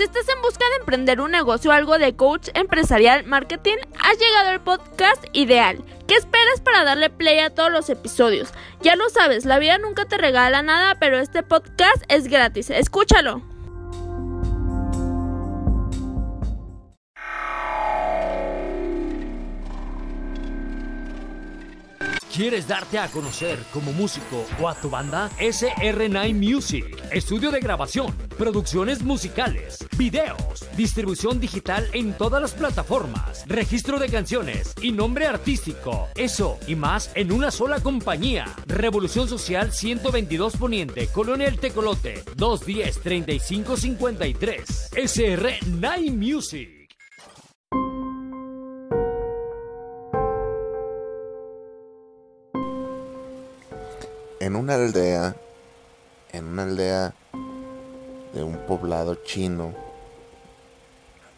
Si estás en busca de emprender un negocio o algo de coach empresarial marketing, has llegado al podcast ideal. ¿Qué esperas para darle play a todos los episodios? Ya lo sabes, la vida nunca te regala nada, pero este podcast es gratis. Escúchalo. ¿Quieres darte a conocer como músico o a tu banda? SR9 Music. Estudio de grabación, producciones musicales, videos, distribución digital en todas las plataformas, registro de canciones y nombre artístico. Eso y más en una sola compañía. Revolución Social 122 Poniente, Colonia El Tecolote, 210 3553. SR9 Music. Una aldea, en una aldea de un poblado chino,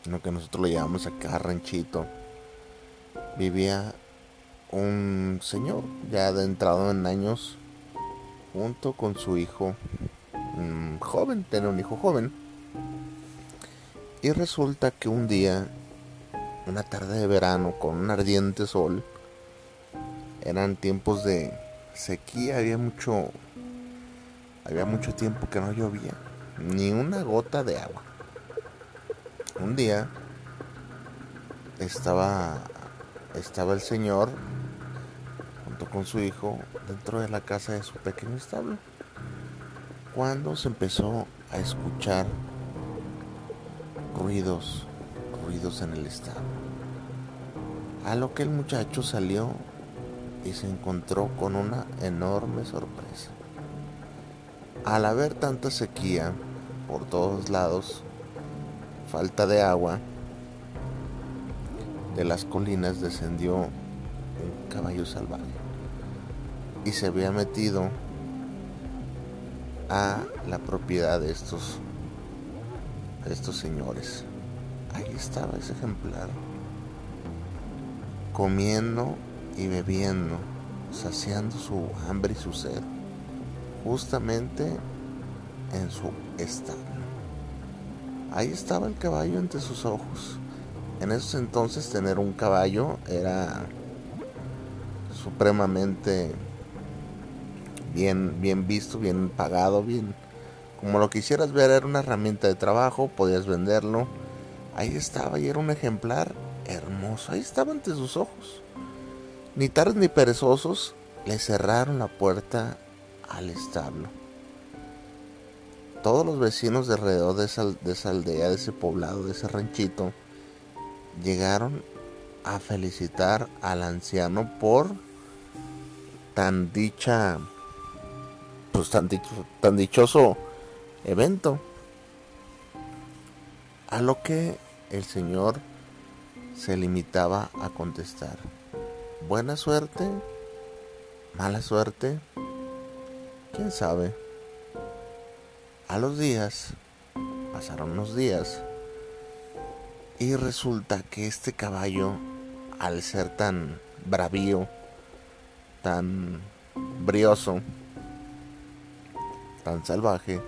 lo que nosotros le llamamos acá ranchito, vivía un señor ya adentrado en años junto con su hijo joven, tenía un hijo joven. Y resulta que un día, una tarde de verano con un ardiente sol, eran tiempos de sequía, había mucho había mucho tiempo que no llovía, ni una gota de agua. Un día estaba estaba el señor junto con su hijo dentro de la casa de su pequeño establo. Cuando se empezó a escuchar ruidos, ruidos en el establo. A lo que el muchacho salió y se encontró con una enorme sorpresa. Al haber tanta sequía por todos lados, falta de agua, de las colinas descendió un caballo salvaje y se había metido a la propiedad de estos, estos señores. Ahí estaba ese ejemplar comiendo y bebiendo, saciando su hambre y su sed, justamente en su estado. Ahí estaba el caballo entre sus ojos. En esos entonces tener un caballo era supremamente bien, bien visto, bien pagado, bien como lo quisieras ver, era una herramienta de trabajo, podías venderlo. Ahí estaba y era un ejemplar hermoso, ahí estaba ante sus ojos. Ni tardes ni perezosos le cerraron la puerta al establo. Todos los vecinos de alrededor de esa, de esa aldea, de ese poblado, de ese ranchito, llegaron a felicitar al anciano por tan dicha, pues tan, dicho, tan dichoso evento. A lo que el Señor se limitaba a contestar buena suerte, mala suerte, quién sabe. A los días, pasaron unos días, y resulta que este caballo, al ser tan bravío, tan brioso, tan salvaje,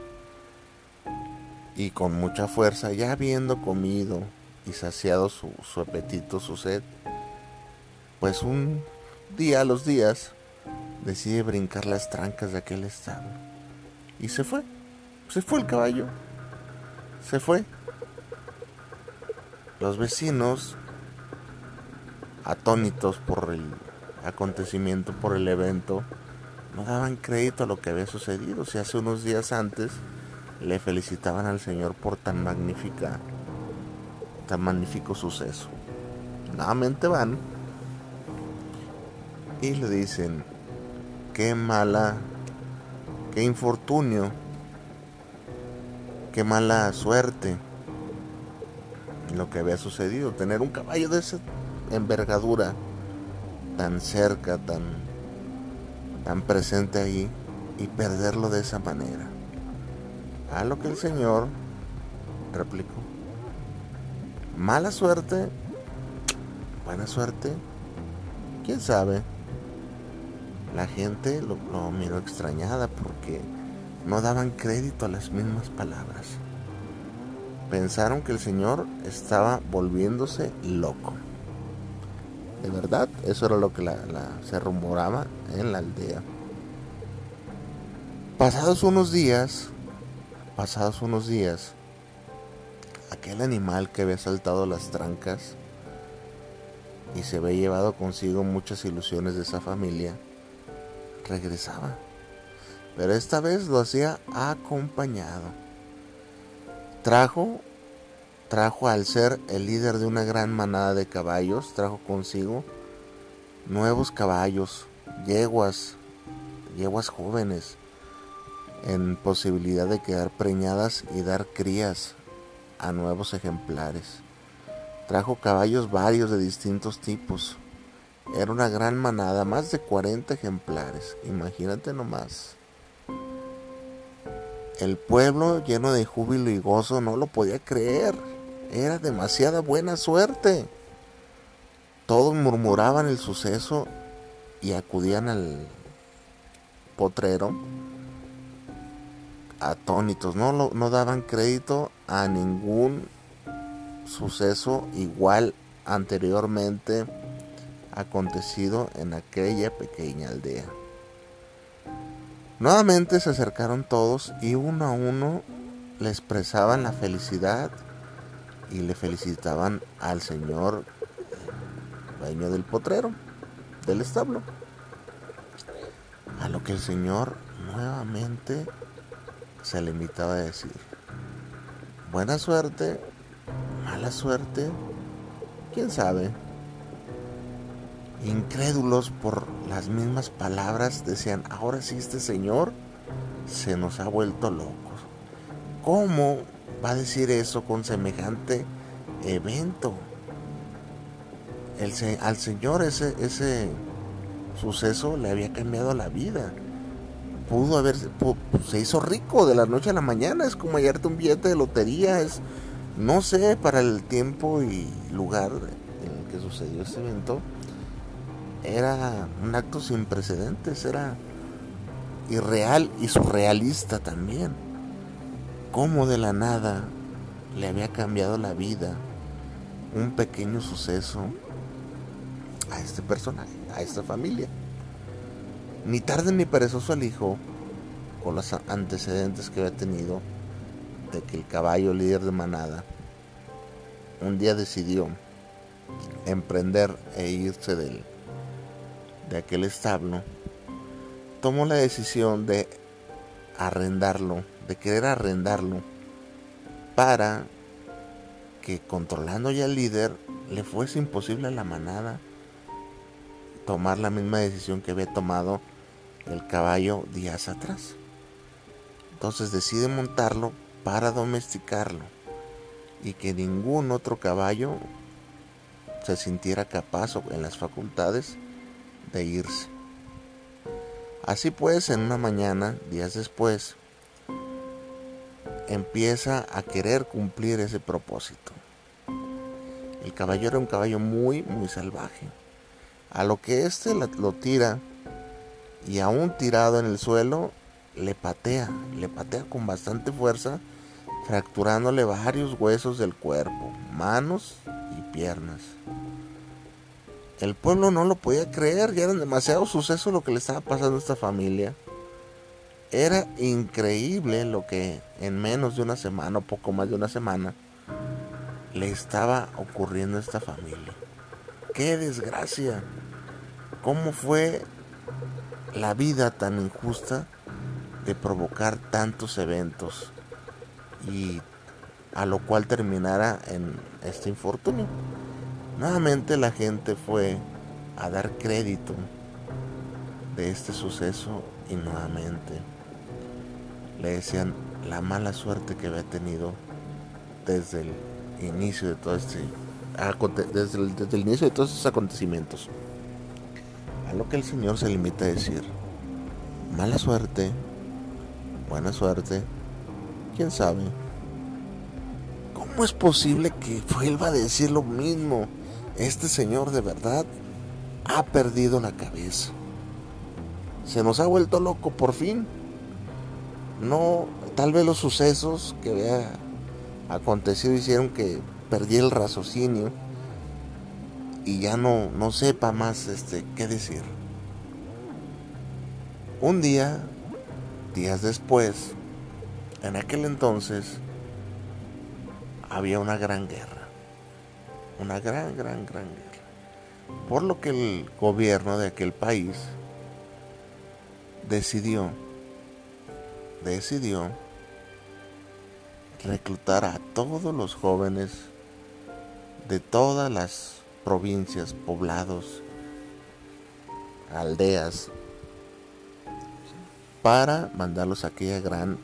y con mucha fuerza, ya habiendo comido y saciado su, su apetito, su sed, pues un día a los días decide brincar las trancas de aquel estado. Y se fue. Se fue el caballo. Se fue. Los vecinos, atónitos por el acontecimiento, por el evento, no daban crédito a lo que había sucedido. Si hace unos días antes le felicitaban al Señor por tan magnífica, tan magnífico suceso. Nuevamente van y le dicen, qué mala, qué infortunio, qué mala suerte lo que había sucedido, tener un caballo de esa envergadura tan cerca, tan, tan presente ahí y perderlo de esa manera. A lo que el Señor replicó, mala suerte, buena suerte, quién sabe. La gente lo, miró extrañada porque no daban crédito a las mismas palabras. pensaron que el señor estaba volviéndose loco. De verdad, eso era lo que se rumoraba en la aldea. Pasados unos días, pasados unos días, aquel animal que había saltado las trancas y se había llevado consigo muchas ilusiones de esa familia, regresaba. Pero esta vez lo hacía acompañado. Trajo, trajo al ser el líder de una gran manada de caballos, trajo consigo nuevos caballos, yeguas, yeguas jóvenes, en posibilidad de quedar preñadas y dar crías a nuevos ejemplares. Trajo caballos varios de distintos tipos. Era una gran manada, más de 40 ejemplares. Imagínate nomás. El pueblo lleno de júbilo y gozo no lo podía creer. Era demasiada buena suerte. Todos murmuraban el suceso y acudían al potrero atónitos, no, no daban crédito a ningún suceso igual anteriormente acontecido en aquella pequeña aldea. Nuevamente se acercaron todos y uno a uno le expresaban la felicidad y le felicitaban al señor dueño del potrero, del establo. A lo que el señor nuevamente se limitaba a decir, buena suerte, mala suerte, quién sabe. Incrédulos por las mismas palabras decían, ahora sí este señor se nos ha vuelto locos. ¿Cómo va a decir eso con semejante evento? Al señor ese, ese suceso le había cambiado la vida pudo haber, se hizo rico de la noche a la mañana, es como hallarte un billete de lotería, es, no sé, para el tiempo y lugar en el que sucedió ese evento, era un acto sin precedentes, era irreal y surrealista también. Cómo de la nada le había cambiado la vida un pequeño suceso a este personaje, a esta familia. Ni tarde ni perezoso el hijo, con los antecedentes que había tenido de que el caballo líder de manada un día decidió emprender e irse del, de aquel establo, tomó la decisión de arrendarlo, de querer arrendarlo, para que controlando ya el líder le fuese imposible a la manada tomar la misma decisión que había tomado el caballo días atrás. Entonces decide montarlo para domesticarlo y que ningún otro caballo se sintiera capaz en las facultades de irse. Así pues, en una mañana, días después, empieza a querer cumplir ese propósito. El caballo era un caballo muy, muy salvaje. A lo que éste lo tira y aún tirado en el suelo le patea, le patea con bastante fuerza, fracturándole varios huesos del cuerpo, manos y piernas. El pueblo no lo podía creer, ya eran demasiados sucesos lo que le estaba pasando a esta familia. Era increíble lo que en menos de una semana, o poco más de una semana, le estaba ocurriendo a esta familia. ¡Qué desgracia! ¿Cómo fue la vida tan injusta de provocar tantos eventos y a lo cual terminara en este infortunio. Nuevamente la gente fue a dar crédito de este suceso y nuevamente le decían la mala suerte que había tenido desde el inicio de todo este desde desde el inicio de todos estos acontecimientos lo que el Señor se limita a decir, mala suerte, buena suerte, quién sabe. ¿Cómo es posible que vuelva a decir lo mismo? Este Señor de verdad ha perdido la cabeza. Se nos ha vuelto loco por fin. No, tal vez los sucesos que había acontecido hicieron que perdí el raciocinio y ya no, no sepa más este, qué decir. Un día, días después, en aquel entonces, había una gran guerra. Una gran, gran, gran guerra. Por lo que el gobierno de aquel país decidió, decidió reclutar a todos los jóvenes de todas las provincias, poblados, aldeas, para mandarlos a aquella gran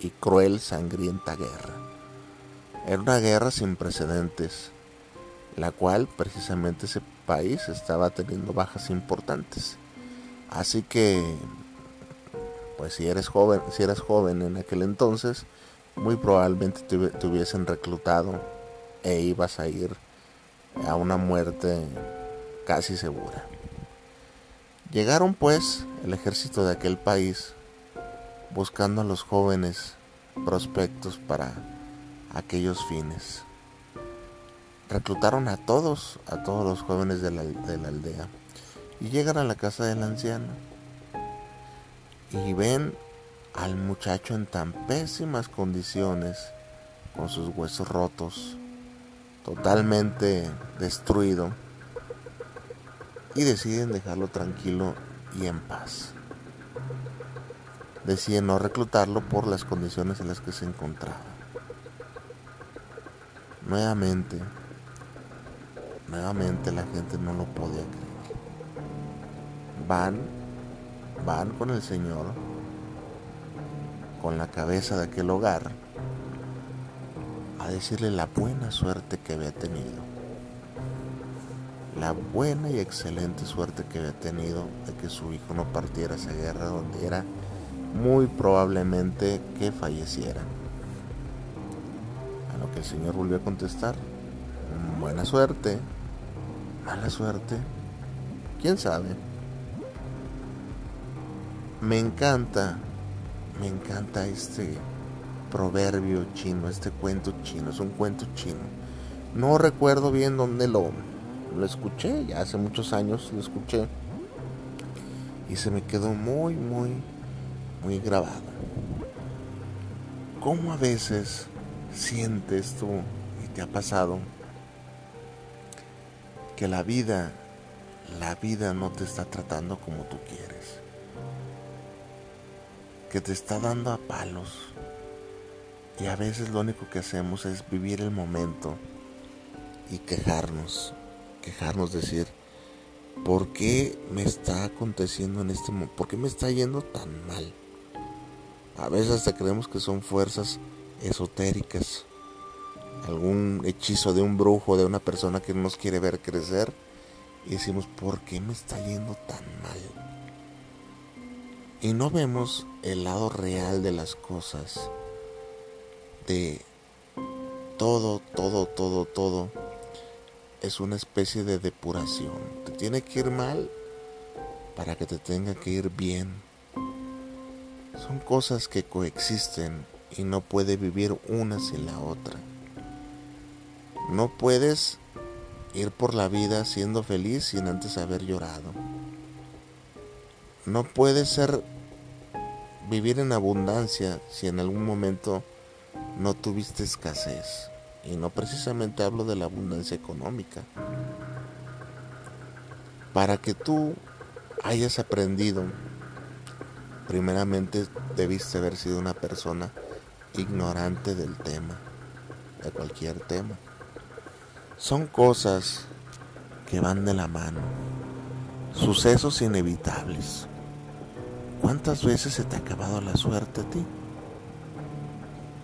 y cruel, sangrienta guerra. Era una guerra sin precedentes, la cual precisamente ese país estaba teniendo bajas importantes. Así que, pues si eres joven, si eras joven en aquel entonces, muy probablemente te, hubiesen reclutado e ibas a ir a una muerte casi segura. Llegaron pues el ejército de aquel país buscando a los jóvenes prospectos para aquellos fines. Reclutaron a todos, a todos los jóvenes de la, de la aldea y llegan a la casa del anciano y ven al muchacho en tan pésimas condiciones, con sus huesos rotos, totalmente destruido, y deciden dejarlo tranquilo y en paz. Deciden no reclutarlo por las condiciones en las que se encontraba. Nuevamente, nuevamente la gente no lo podía creer. Van, van con el Señor con la cabeza de aquel hogar a decirle la buena suerte que había tenido. La buena y excelente suerte que había tenido de que su hijo no partiera esa guerra donde era muy probablemente que falleciera. A lo que el Señor volvió a contestar, buena suerte, mala suerte, quién sabe. Me encanta me encanta este proverbio chino, este cuento chino, es un cuento chino. No recuerdo bien dónde lo, lo escuché, ya hace muchos años lo escuché. Y se me quedó muy, muy, muy grabado. ¿Cómo a veces sientes tú y te ha pasado que la vida, la vida no te está tratando como tú quieres? que te está dando a palos. Y a veces lo único que hacemos es vivir el momento y quejarnos, quejarnos, decir, ¿por qué me está aconteciendo en este momento? ¿Por qué me está yendo tan mal? A veces hasta creemos que son fuerzas esotéricas, algún hechizo de un brujo, de una persona que no nos quiere ver crecer, y decimos, ¿por qué me está yendo tan mal? y no vemos el lado real de las cosas, de todo, todo, todo, todo, es una especie de depuración. Te tiene que ir mal para que te tenga que ir bien. Son cosas que coexisten y no puede vivir una sin la otra. No puedes ir por la vida siendo feliz sin antes haber llorado. No puedes ser vivir en abundancia si en algún momento no tuviste escasez. Y no precisamente hablo de la abundancia económica. Para que tú hayas aprendido, primeramente debiste haber sido una persona ignorante del tema, de cualquier tema. Son cosas que van de la mano, sucesos inevitables. ¿Cuántas veces se te ha acabado la suerte a ti?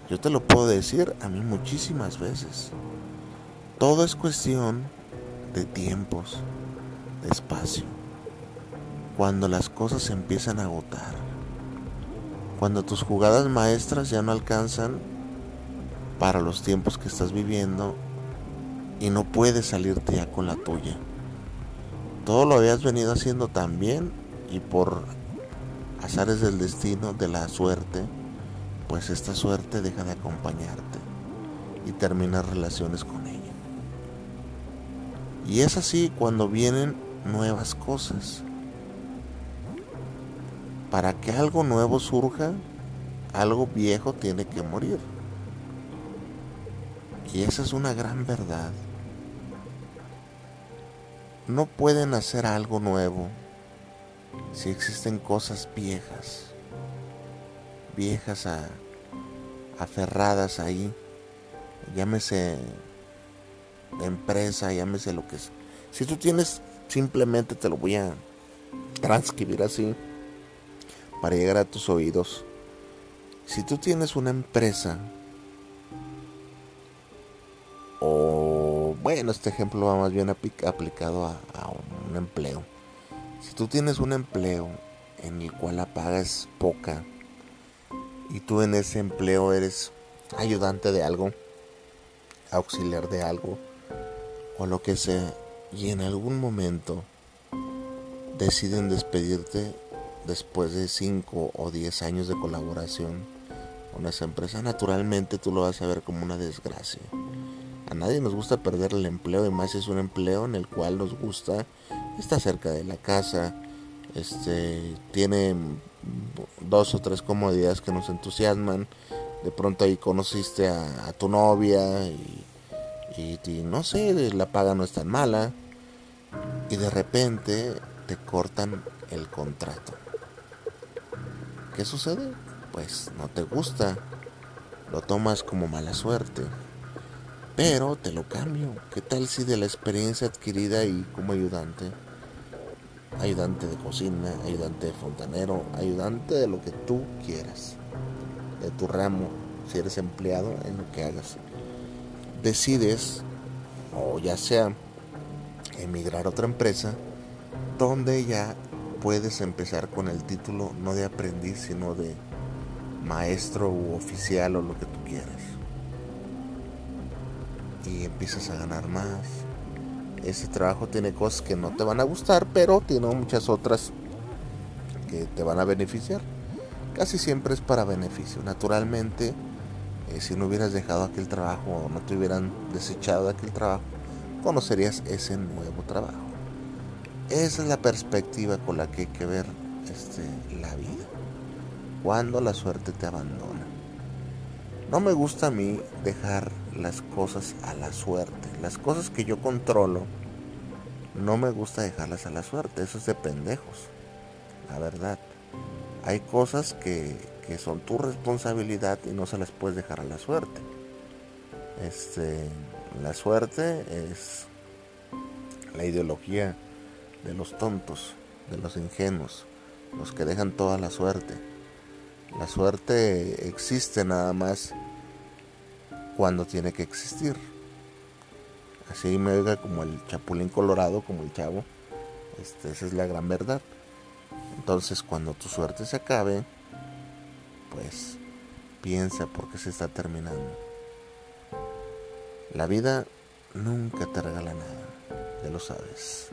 Yo te lo puedo decir a mí muchísimas veces. Todo es cuestión de tiempos, de espacio. Cuando las cosas se empiezan a agotar. Cuando tus jugadas maestras ya no alcanzan para los tiempos que estás viviendo y no puedes salirte ya con la tuya. Todo lo habías venido haciendo tan bien y por azares del destino, de la suerte, pues esta suerte deja de acompañarte y terminas relaciones con ella. Y es así cuando vienen nuevas cosas. Para que algo nuevo surja, algo viejo tiene que morir. Y esa es una gran verdad. No pueden hacer algo nuevo si existen cosas viejas, viejas aferradas ahí, llámese empresa, llámese lo que es. Si tú tienes, simplemente te lo voy a transcribir así para llegar a tus oídos. Si tú tienes una empresa, bueno, este ejemplo va más bien aplicado a, un empleo. Si tú tienes un empleo en el cual la paga es poca y tú en ese empleo eres ayudante de algo, auxiliar de algo o lo que sea y en algún momento deciden despedirte después de 5 o 10 años de colaboración con esa empresa, naturalmente tú lo vas a ver como una desgracia. A nadie nos gusta perder el empleo y más es un empleo en el cual nos gusta, está cerca de la casa, este, tiene dos o tres comodidades que nos entusiasman, de pronto ahí conociste a, tu novia y, y, no sé, la paga no es tan mala y de repente te cortan el contrato. ¿Qué sucede? Pues no te gusta, lo tomas como mala suerte, pero te lo cambio. ¿Qué tal si de la experiencia adquirida y como ayudante, ayudante de cocina, ayudante de fontanero, ayudante de lo que tú quieras, de tu ramo, si eres empleado en lo que hagas, decides, o ya sea emigrar a otra empresa, donde ya puedes empezar con el título no de aprendiz, sino de maestro u oficial o lo que tú quieras. Y empiezas a ganar más. Ese trabajo tiene cosas que no te van a gustar, pero tiene muchas otras que te van a beneficiar. Casi siempre es para beneficio. Naturalmente, eh, si no hubieras dejado aquel trabajo o no te hubieran desechado de aquel trabajo, conocerías ese nuevo trabajo. Esa es la perspectiva con la que hay que ver este, la vida. Cuando la suerte te abandona. No me gusta a mí dejar las cosas a la suerte. Las cosas que yo controlo, no me gusta dejarlas a la suerte. Eso es de pendejos. La verdad. Hay cosas que, que son tu responsabilidad y no se las puedes dejar a la suerte. Este, la suerte es la ideología de los tontos, de los ingenuos, los que dejan toda la suerte. La suerte existe nada más cuando tiene que existir. Así me oiga como el chapulín colorado, como el chavo. Este, esa es la gran verdad. Entonces cuando tu suerte se acabe, pues piensa por qué se está terminando. La vida nunca te regala nada, ya lo sabes.